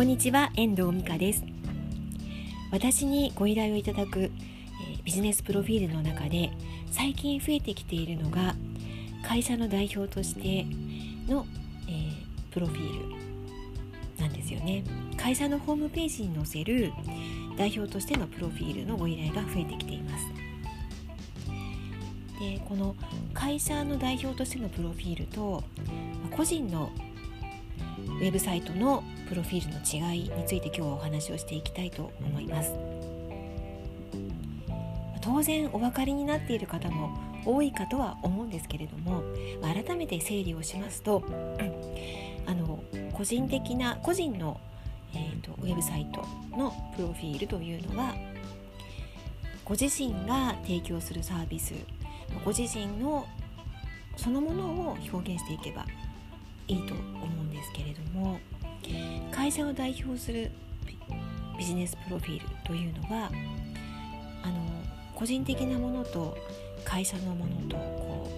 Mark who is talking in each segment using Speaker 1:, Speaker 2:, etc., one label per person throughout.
Speaker 1: こんにちは遠藤美香です。私にご依頼をいただく、えー、ビジネスプロフィールの中で最近増えてきているのが会社の代表としての、えー、プロフィールなんですよね。会社のホームページに載せる代表としてのプロフィールのご依頼が増えてきています。でこの会社の代表としてのプロフィールと個人のウェブサイトのプロフィールの違いについて今日はお話をしていきたいと思います。当然お分かりになっている方も多いかとは思うんですけれども改めて整理をしますとあの個人的な個人の、えーと、ウェブサイトのプロフィールというのはご自身が提供するサービスご自身のそのものを表現していけばいいとけれども会社を代表するビジネスプロフィールというのはあの個人的なものと会社のものとこ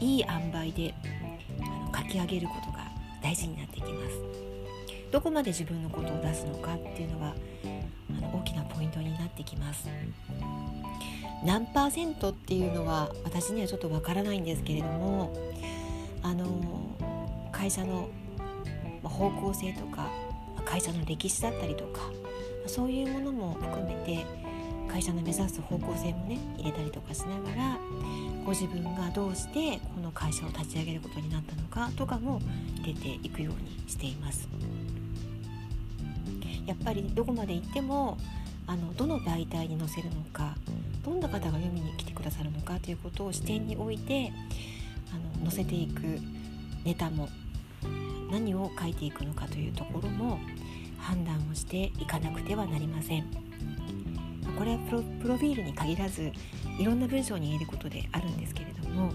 Speaker 1: ういい塩梅であの書き上げることが大事になってきます。どこまで自分のことを出すのかっていうのはあの大きなポイントになってきます。何パーセントっていうのは私にはちょっとわからないんですけれどもあの会社の方向性とか会社の歴史だったりとかそういうものも含めて会社の目指す方向性もね入れたりとかしながらご自分がどうしてこの会社を立ち上げることになったのかとかも入れていくようにしています。やっぱりどこまで行ってもあのどの媒体に載せるのかどんな方が読みに来てくださるのかということを視点に置いてあの載せていくネタも何を書いていくのかというところも判断をしていかなくてはなりません。これはプロプロフィールに限らずいろんな文章に入れることであるんですけれども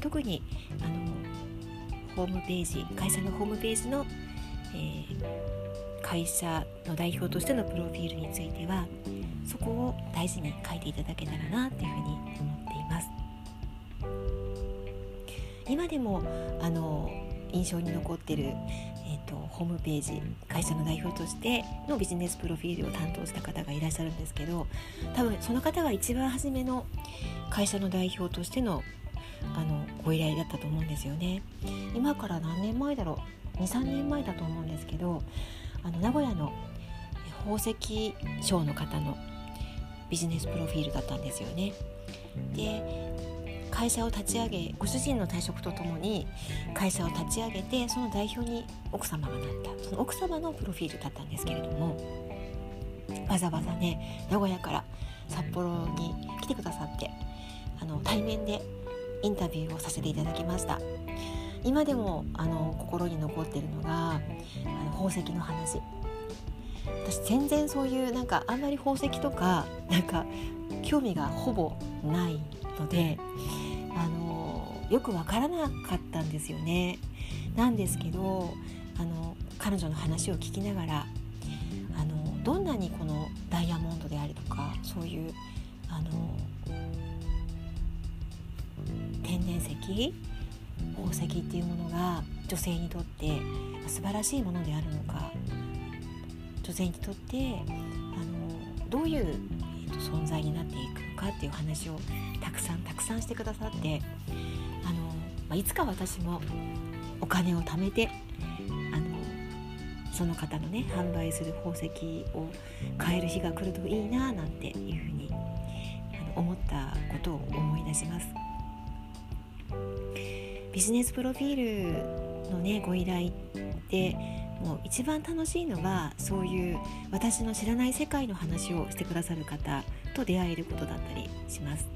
Speaker 1: 特にあのホームページ会社のホームページの、えー、会社の代表としてのプロフィールについてはそこを大事に書いていただけたらなっていうふうに思っています。今でもあの印象に残ってる、えーと、ホームページ会社の代表としてのビジネスプロフィールを担当した方がいらっしゃるんですけど多分その方が一番初めの会社の代表としてのあのご依頼だったと思うんですよね。今から何年前だろう？23年前だと思うんですけどあの名古屋の宝石商の方のビジネスプロフィールだったんですよね。で会社を立ち上げご主人の退職とともに会社を立ち上げてその代表に奥様がなった。その奥様のプロフィールだったんですけれどもわざわざね名古屋から札幌に来てくださってあの対面でインタビューをさせていただきました。今でもあの心に残っているのがあの宝石の話。私全然そういうなんかあんまり宝石とかなんか興味がほぼないのであのよくわからなかったんですよね。なんですけどあの彼女の話を聞きながらあのどんなにこのダイヤモンドであるとかそういうあの天然石宝石っていうものが女性にとって素晴らしいものであるのか女性にとってあのどういう、と、存在になっていくのかっていう話をたくさんたくさんしてくださってあの、まあ、いつか私もお金を貯めてあのその方のね販売する宝石を買える日が来るといいななんていうふうにあの思ったことを思い出します。ビジネスプロフィールのねご依頼ってもう一番楽しいのはそういう私の知らない世界の話をしてくださる方と出会えることだったりします。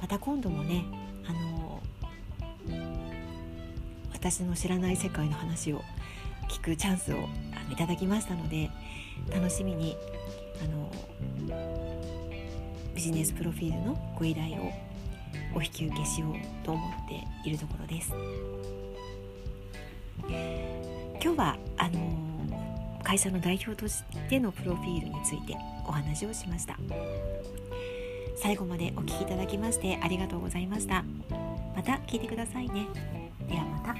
Speaker 1: また今度もねあの私の知らない世界の話を聞くチャンスをいただきましたので楽しみにあのビジネスプロフィールのご依頼をお引き受けしようと思っているところです。今日はあのー、会社の代表としてのプロフィールについてお話をしました。最後までお聴きいただきましてありがとうございました。ままた聞いてくださいね。ではまた。